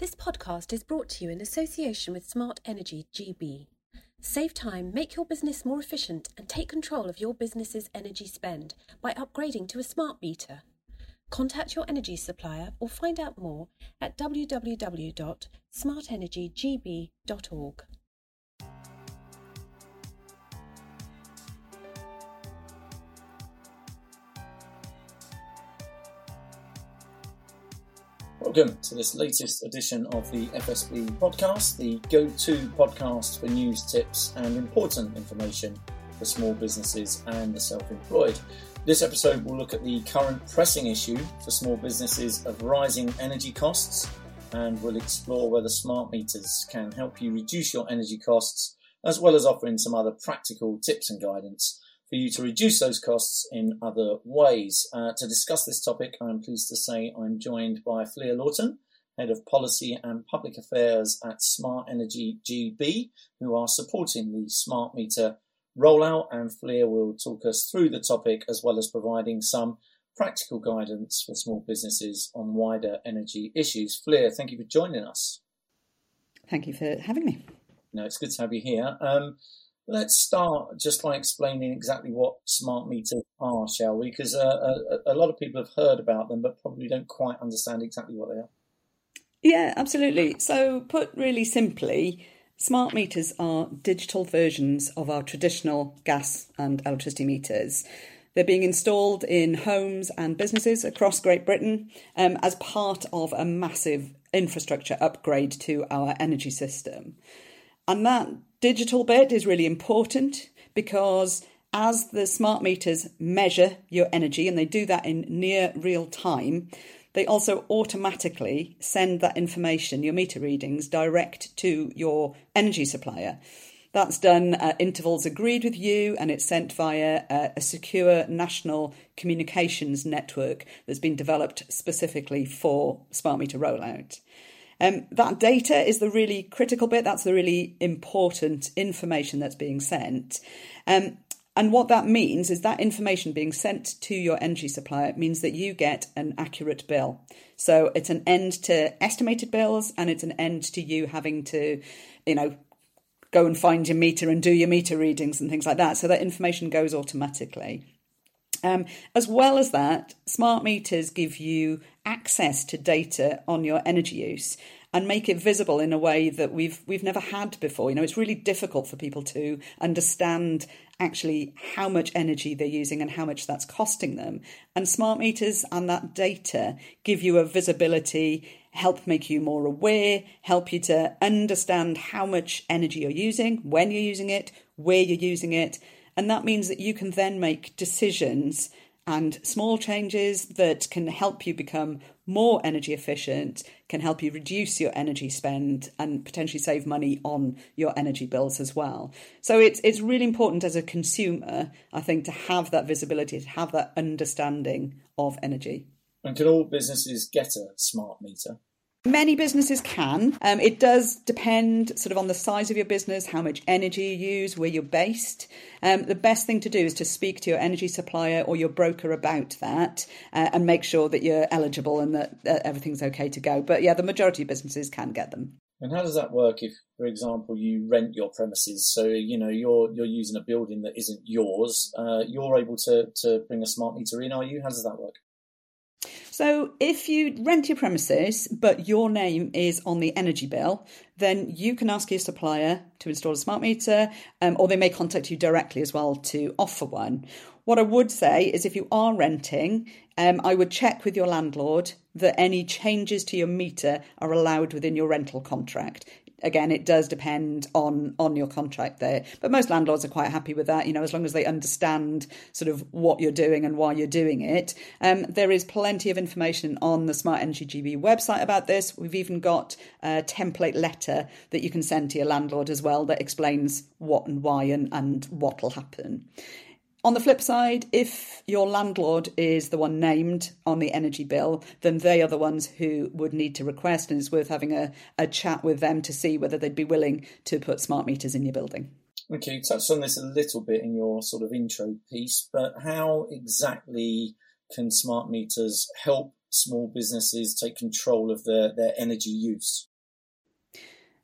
This podcast is brought to you in association with Smart Energy GB. Save time, make your business more efficient, and take control of your business's energy spend by upgrading to a smart meter. Contact your energy supplier or find out more at www.smartenergygb.org. Welcome to this latest edition of the FSB podcast, the go to podcast for news, tips, and important information for small businesses and the self employed. This episode will look at the current pressing issue for small businesses of rising energy costs and we'll explore whether smart meters can help you reduce your energy costs as well as offering some other practical tips and guidance for you to reduce those costs in other ways. Uh, to discuss this topic, I'm pleased to say I'm joined by Fleur Lawton, Head of Policy and Public Affairs at Smart Energy GB, who are supporting the smart meter rollout. And Fleur will talk us through the topic as well as providing some practical guidance for small businesses on wider energy issues. Fleur, thank you for joining us. Thank you for having me. No, it's good to have you here. Um, Let's start just by explaining exactly what smart meters are, shall we? Because uh, a, a, lot of people have heard about them, but probably don't quite understand exactly what they are. Yeah, absolutely. So, put really simply, smart meters are digital versions of our traditional gas and electricity meters. They're being installed in homes and businesses across Great Britain um, as part of a massive infrastructure upgrade to our energy system. And that digital bit is really important because as the smart meters measure your energy, and they do that in near real time, they also automatically send that information, your meter readings, direct to your energy supplier. That's done at intervals agreed with you, and it's sent via a, a secure national communications network that's been developed specifically for smart meter rollout. Um, that data is the really critical bit. That's the really important information that's being sent. Um, and what that means is that information being sent to your energy supplier means that you get an accurate bill. So it's an end to estimated bills and it's an end to you having to, you know, go and find your meter and do your meter readings and things like that. So that information goes automatically. Um, as well as that, smart meters give you access to data on your energy use and make it visible in a way that we've we've never had before. You know, it's really difficult for people to understand actually how much energy they're using and how much that's costing them. And smart meters and that data give you a visibility, help make you more aware, help you to understand how much energy you're using, when you're using it, where you're using it and that means that you can then make decisions and small changes that can help you become more energy efficient, can help you reduce your energy spend and potentially save money on your energy bills as well. So it's it's really important as a consumer, I think, to have that visibility, to have that understanding of energy. And can all businesses get a smart meter? Many businesses can. Um, it does depend sort of on the size of your business, how much energy you use, where you're based. Um, the best thing to do is to speak to your energy supplier or your broker about that uh, and make sure that you're eligible and that uh, everything's okay to go. But yeah, the majority of businesses can get them. And how does that work if, for example, you rent your premises? So you know you're you're using a building that isn't yours. Uh, you're able to to bring a smart meter in, are you? How does that work? So, if you rent your premises but your name is on the energy bill, then you can ask your supplier to install a smart meter, um, or they may contact you directly as well to offer one. What I would say is if you are renting, um, I would check with your landlord that any changes to your meter are allowed within your rental contract again, it does depend on on your contract there. But most landlords are quite happy with that, you know, as long as they understand sort of what you're doing and why you're doing it. Um, there is plenty of information on the Smart Energy GB website about this. We've even got a template letter that you can send to your landlord as well that explains what and why and, and what will happen. On the flip side, if your landlord is the one named on the energy bill, then they are the ones who would need to request, and it's worth having a, a chat with them to see whether they'd be willing to put smart meters in your building. Okay, you touched on this a little bit in your sort of intro piece, but how exactly can smart meters help small businesses take control of their, their energy use?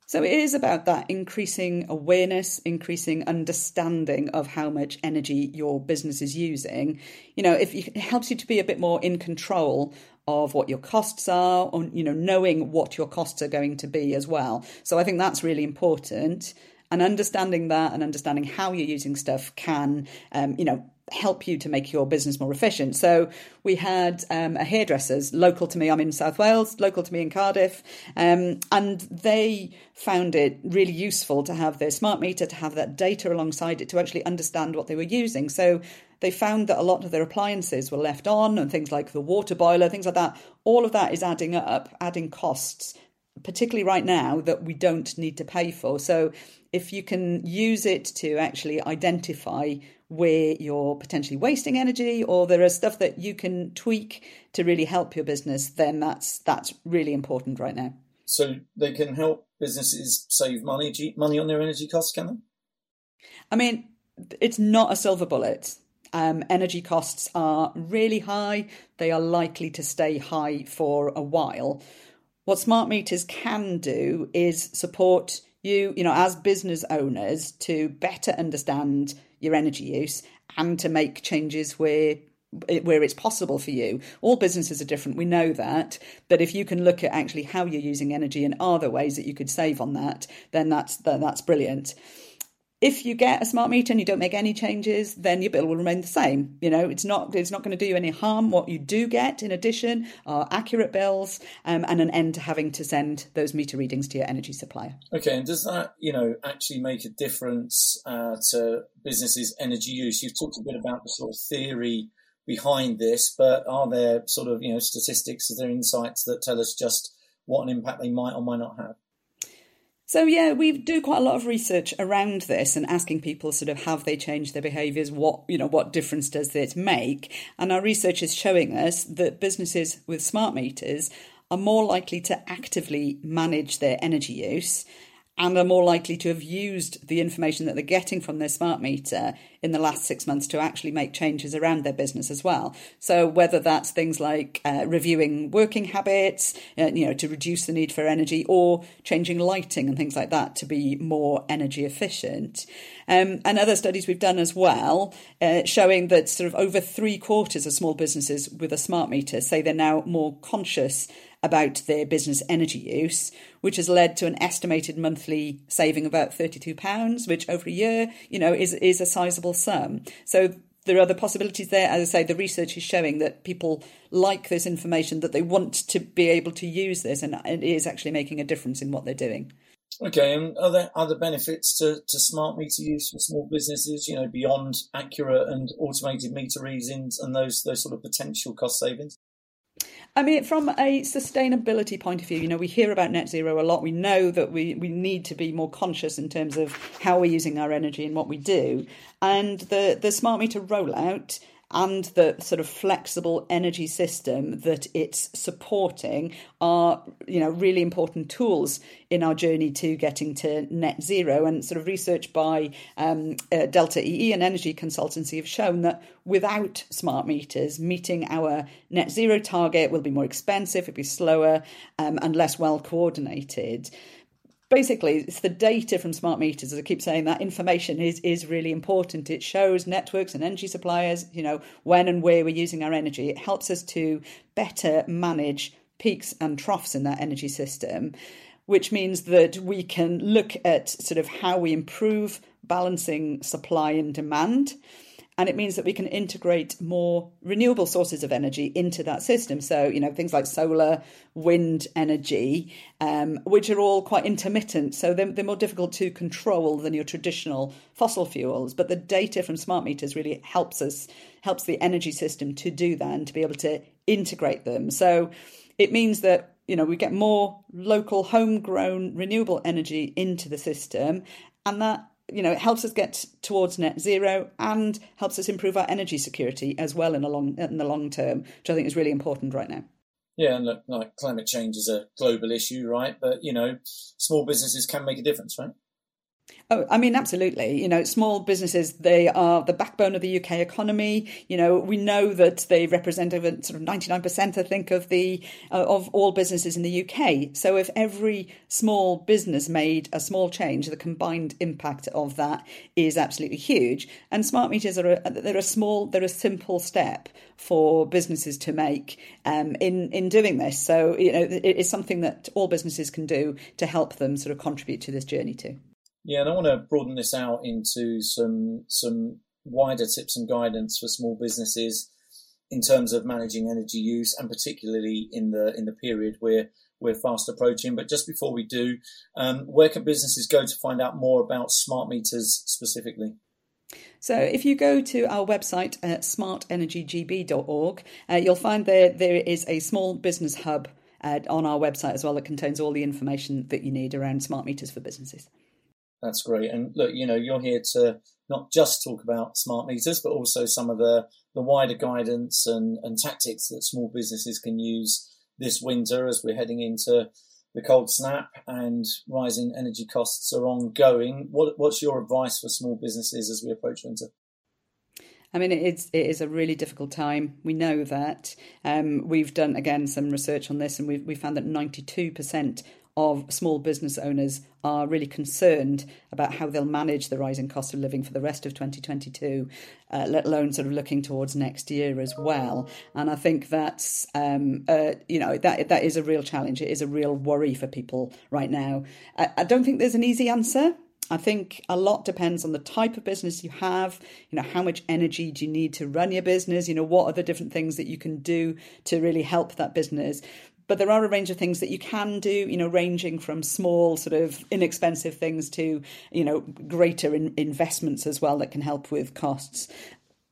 So it is about that increasing awareness, increasing understanding of how much energy your business is using. You know, if it helps you to be a bit more in control of what your costs are, or you know, knowing what your costs are going to be as well. So I think that's really important. And understanding that and understanding how you're using stuff can, um, you know, help you to make your business more efficient. So we had um, a hairdresser's local to me. I'm in South Wales, local to me in Cardiff, um, and they found it really useful to have their smart meter, to have that data alongside it, to actually understand what they were using. So they found that a lot of their appliances were left on, and things like the water boiler, things like that. All of that is adding up, adding costs particularly right now, that we don't need to pay for. So, if you can use it to actually identify where you're potentially wasting energy or there is stuff that you can tweak to really help your business, then that's that's really important right now. So they can help businesses save money money on their energy costs, can they? I mean, it's not a silver bullet. Um, energy costs are really high. They are likely to stay high for a while. What smart meters can do is support you, you know, as business owners to better understand your energy use and to make changes where where it's possible for you. All businesses are different, we know that. But if you can look at actually how you're using energy and are there ways that you could save on that, then that's that's brilliant if you get a smart meter and you don't make any changes, then your bill will remain the same. You know, it's not it's not going to do you any harm. What you do get in addition are accurate bills um, and an end to having to send those meter readings to your energy supplier. Okay, and does that you know actually make a difference uh, to businesses' energy use? You've talked a bit about the sort of theory behind this, but are there sort of you know statistics? Are there insights that tell us just what an impact they might or might not have? So yeah, we do quite a lot of research around this and asking people sort of have they changed their behaviours, what you know, what difference does it make? And our research is showing us that businesses with smart meters are more likely to actively manage their energy use and are more likely to have used the information that they're getting from their smart meter in the last six months to actually make changes around their business as well. So whether that's things like uh, reviewing working habits, uh, you know, to reduce the need for energy, or changing lighting and things like that to be more energy efficient. Um, and other studies we've done as well, uh, showing that sort of over three quarters of small businesses with a smart meter say they're now more conscious about their business energy use, which has led to an estimated monthly saving of about £32, which over a year, you know, is, is a sizable sum. So there are other possibilities there. As I say, the research is showing that people like this information, that they want to be able to use this, and it is actually making a difference in what they're doing. Okay, and are there other benefits to, to smart meter use for small businesses, you know, beyond accurate and automated meter readings and those those sort of potential cost savings? I mean, from a sustainability point of view, you know, we hear about net zero a lot. We know that we, we need to be more conscious in terms of how we're using our energy and what we do. And the, the smart meter rollout and the sort of flexible energy system that it's supporting are you know really important tools in our journey to getting to net zero. And sort of research by um, uh, Delta-EE and energy consultancy have shown that without smart meters meeting our net zero target will be more expensive it'll be slower um, and less well coordinated basically it's the data from smart meters as i keep saying that information is is really important. It shows networks and energy suppliers you know when and where we're using our energy. It helps us to better manage peaks and troughs in that energy system which means that we can look at sort of how we improve balancing supply and demand and it means that we can integrate more renewable sources of energy into that system. So, you know, things like solar, wind energy, um, which are all quite intermittent. So they're, they're more difficult to control than your traditional fossil fuels. But the data from smart meters really helps us, helps the energy system to do that and to be able to integrate them. So it means that you know we get more local homegrown renewable energy into the system and that you know, it helps us get towards net zero and helps us improve our energy security as well in a long in the long term, which I think is really important right now. Yeah, and look, like climate change is a global issue, right? But you know, small businesses can make a difference, right? Oh, I mean, absolutely. You know, small businesses, they are the backbone of the UK economy. You know, we know that they represent over sort of 99%, I think, of the, uh, of all businesses in the UK. So if every small business made a small change, the combined impact of that is absolutely huge. And smart meters are a, they're a small, they're a simple step for businesses to make um, in in doing this. So you know, it is something that all businesses can do to help them sort of contribute to this journey too. Yeah, and I want to broaden this out into some some wider tips and guidance for small businesses in terms of managing energy use, and particularly in the in the period we're we're fast approaching. But just before we do, um, where can businesses go to find out more about smart meters specifically? So, if you go to our website at smartenergygb.org, uh, you'll find there there is a small business hub uh, on our website as well that contains all the information that you need around smart meters for businesses. That's great. And look, you know, you're here to not just talk about smart meters, but also some of the, the wider guidance and, and tactics that small businesses can use this winter as we're heading into the cold snap and rising energy costs are ongoing. What, what's your advice for small businesses as we approach winter? I mean, it's it is a really difficult time. We know that. Um, we've done again some research on this, and we've we found that ninety two percent of small business owners are really concerned about how they'll manage the rising cost of living for the rest of 2022, uh, let alone sort of looking towards next year as well. And I think that's um, uh, you know that that is a real challenge. It is a real worry for people right now. I, I don't think there's an easy answer. I think a lot depends on the type of business you have. You know, how much energy do you need to run your business? You know, what are the different things that you can do to really help that business? But there are a range of things that you can do, you know, ranging from small, sort of inexpensive things to, you know, greater in investments as well that can help with costs.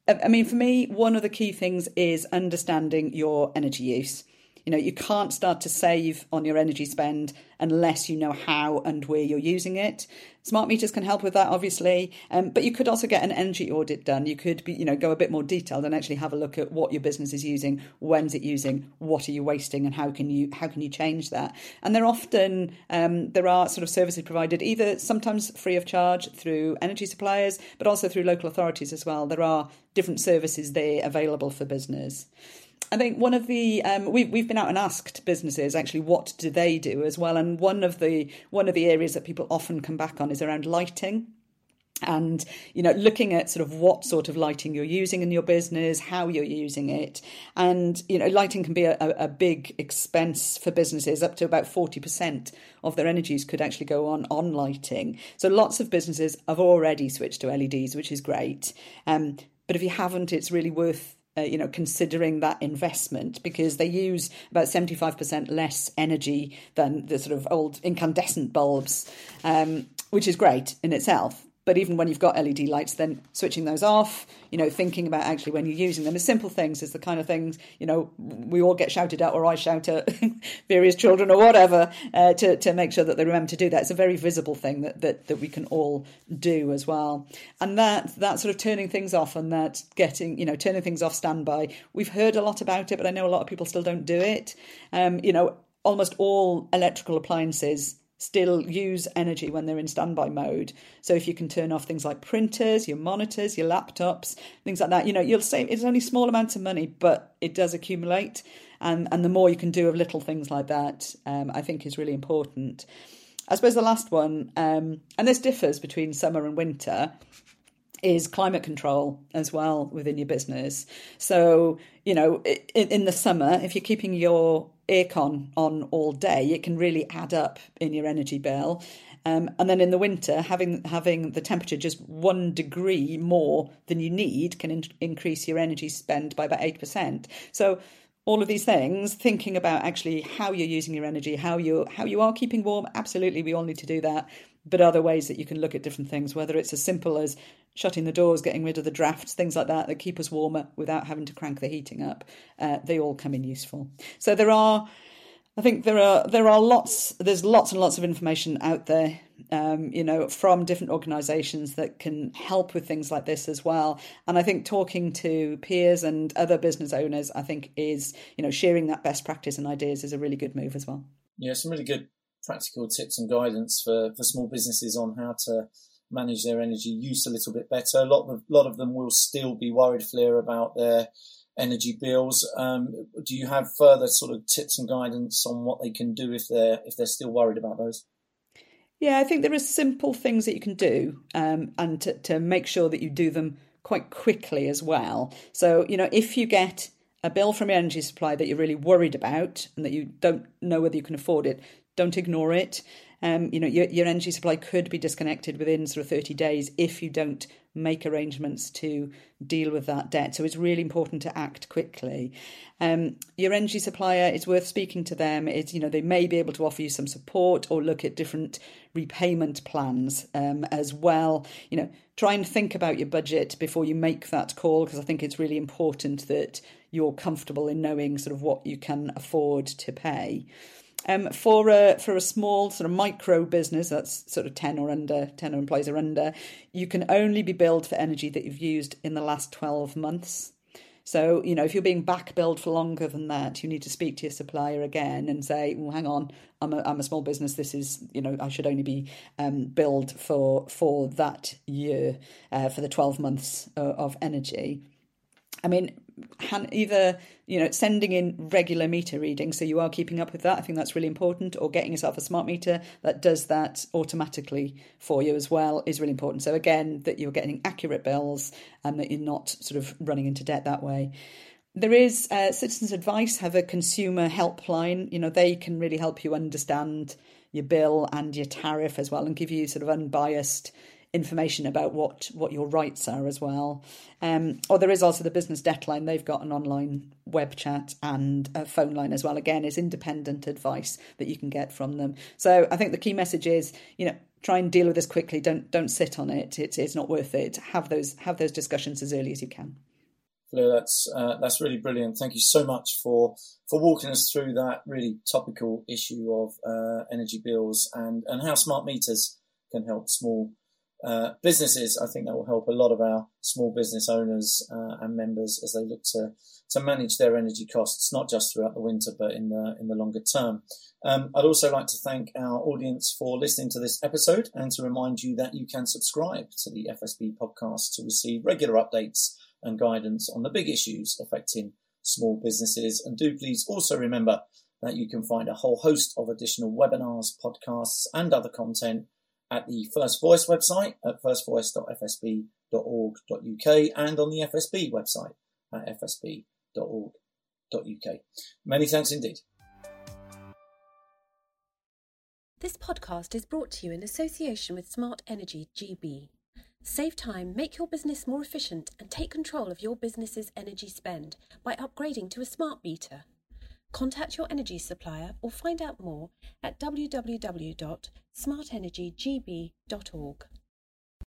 I mean, for me, one of the key things is understanding your energy use. You know, you can't start to save on your energy spend unless you know how and where you're using it. Smart meters can help with that, obviously, um, but you could also get an energy audit done. You could be, you know, go a bit more detailed and actually have a look at what your business is using, when's it using, what are you wasting, and how can you how can you change that. And they're often um, there are sort of services provided either sometimes free of charge through energy suppliers, but also through local authorities as well. There are different services there available for business. I think one of the um, we've we've been out and asked businesses actually what do they do as well, and one of the one of the areas that people often come back on is around lighting. And you know looking at sort of what sort of lighting you're using in your business how you're using it. And you know lighting can be a, a big expense for businesses. Up to about 40% of their energies could actually go on on lighting. So lots of businesses have already switched to leds which is great. Um, but if you haven't it's really worth uh, you know, considering that investment because they use about 75% less energy than the sort of old incandescent bulbs, um, which is great in itself. But even when you've got LED lights, then switching those off, you know, thinking about actually when you're using them, as simple things as the kind of things, you know, we all get shouted at or I shout at various children or whatever uh, to, to make sure that they remember to do that. It's a very visible thing that, that, that we can all do as well. And that, that sort of turning things off and that getting, you know, turning things off standby, we've heard a lot about it, but I know a lot of people still don't do it. Um, you know, almost all electrical appliances still use energy when they're in standby mode. So if you can turn off things like printers, your monitors, your laptops, things like that, you know, you'll save it's only small amounts of money, but it does accumulate. And and the more you can do of little things like that, um, I think is really important. I suppose the last one, um, and this differs between summer and winter, is climate control as well within your business. So, you know, in, in the summer, if you're keeping your aircon on all day, it can really add up in your energy bill. Um, and then in the winter, having having the temperature just one degree more than you need can in- increase your energy spend by about eight percent. So all of these things, thinking about actually how you're using your energy, how you how you are keeping warm. Absolutely, we all need to do that. But other ways that you can look at different things, whether it's as simple as shutting the doors, getting rid of the drafts, things like that that keep us warmer without having to crank the heating up, uh, they all come in useful. So there are, I think there are there are lots. There's lots and lots of information out there um, you know, from different organisations that can help with things like this as well. And I think talking to peers and other business owners, I think is, you know, sharing that best practice and ideas is a really good move as well. Yeah, some really good practical tips and guidance for, for small businesses on how to manage their energy use a little bit better. A lot of lot of them will still be worried, Fleur, about their energy bills. Um, do you have further sort of tips and guidance on what they can do if they're if they're still worried about those? Yeah, I think there are simple things that you can do, um, and to, to make sure that you do them quite quickly as well. So you know, if you get a bill from your energy supply that you're really worried about and that you don't know whether you can afford it, don't ignore it. Um, you know, your, your energy supply could be disconnected within sort of 30 days if you don't make arrangements to deal with that debt. So it's really important to act quickly. Um, your energy supplier, it's worth speaking to them. It's, you know, they may be able to offer you some support or look at different repayment plans um, as well. You know, try and think about your budget before you make that call because I think it's really important that you're comfortable in knowing sort of what you can afford to pay. Um, for a for a small sort of micro business that's sort of ten or under, ten employees or under, you can only be billed for energy that you've used in the last twelve months. So, you know, if you're being back billed for longer than that, you need to speak to your supplier again and say, well, hang on, I'm a, I'm a small business. This is, you know, I should only be um, billed for for that year, uh, for the 12 months uh, of energy. I mean, either you know sending in regular meter readings so you are keeping up with that i think that's really important or getting yourself a smart meter that does that automatically for you as well is really important. So again that you're getting accurate bills and that you're not sort of running into debt that way. There is uh, citizens advice have a consumer helpline. You know they can really help you understand your bill and your tariff as well and give you sort of unbiased information about what what your rights are as well. Um, or there is also the business debt line. They've got an online web chat and a phone line as well. Again, is independent advice that you can get from them. So I think the key message is, you know, try and deal with this quickly. Don't don't sit on it. It's it's not worth it. Have those have those discussions as early as you can. Fleur, that's uh, that's really brilliant. Thank you so much for for walking us through that really topical issue of uh, energy bills and and how smart meters can help small uh, businesses, I think that will help a lot of our small business owners uh, and members as they look to to manage their energy costs, not just throughout the winter, but in the in the longer term. Um, I'd also like to thank our audience for listening to this episode and to remind you that you can subscribe to the FSB podcast to receive regular updates and guidance on the big issues affecting small businesses. And do please also remember that you can find a whole host of additional webinars, podcasts, and other content at the First Voice website at firstvoice.fsb.org.uk and on the FSB website at fsb.org.uk. Many thanks indeed. This podcast is brought to you in association with Smart Energy GB. Save time, make your business more efficient, and take control of your business's energy spend by upgrading to a smart meter. Contact your energy supplier or find out more at www.smartenergygb.org.